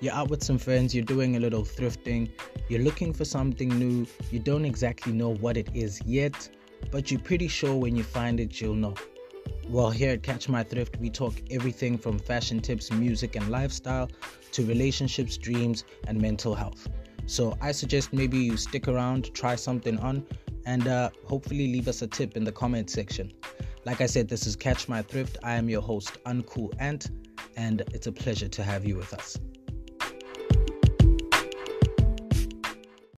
You're out with some friends, you're doing a little thrifting, you're looking for something new, you don't exactly know what it is yet, but you're pretty sure when you find it, you'll know. Well, here at Catch My Thrift, we talk everything from fashion tips, music, and lifestyle to relationships, dreams, and mental health. So I suggest maybe you stick around, try something on, and uh, hopefully leave us a tip in the comment section. Like I said, this is Catch My Thrift. I am your host, Uncool Ant, and it's a pleasure to have you with us.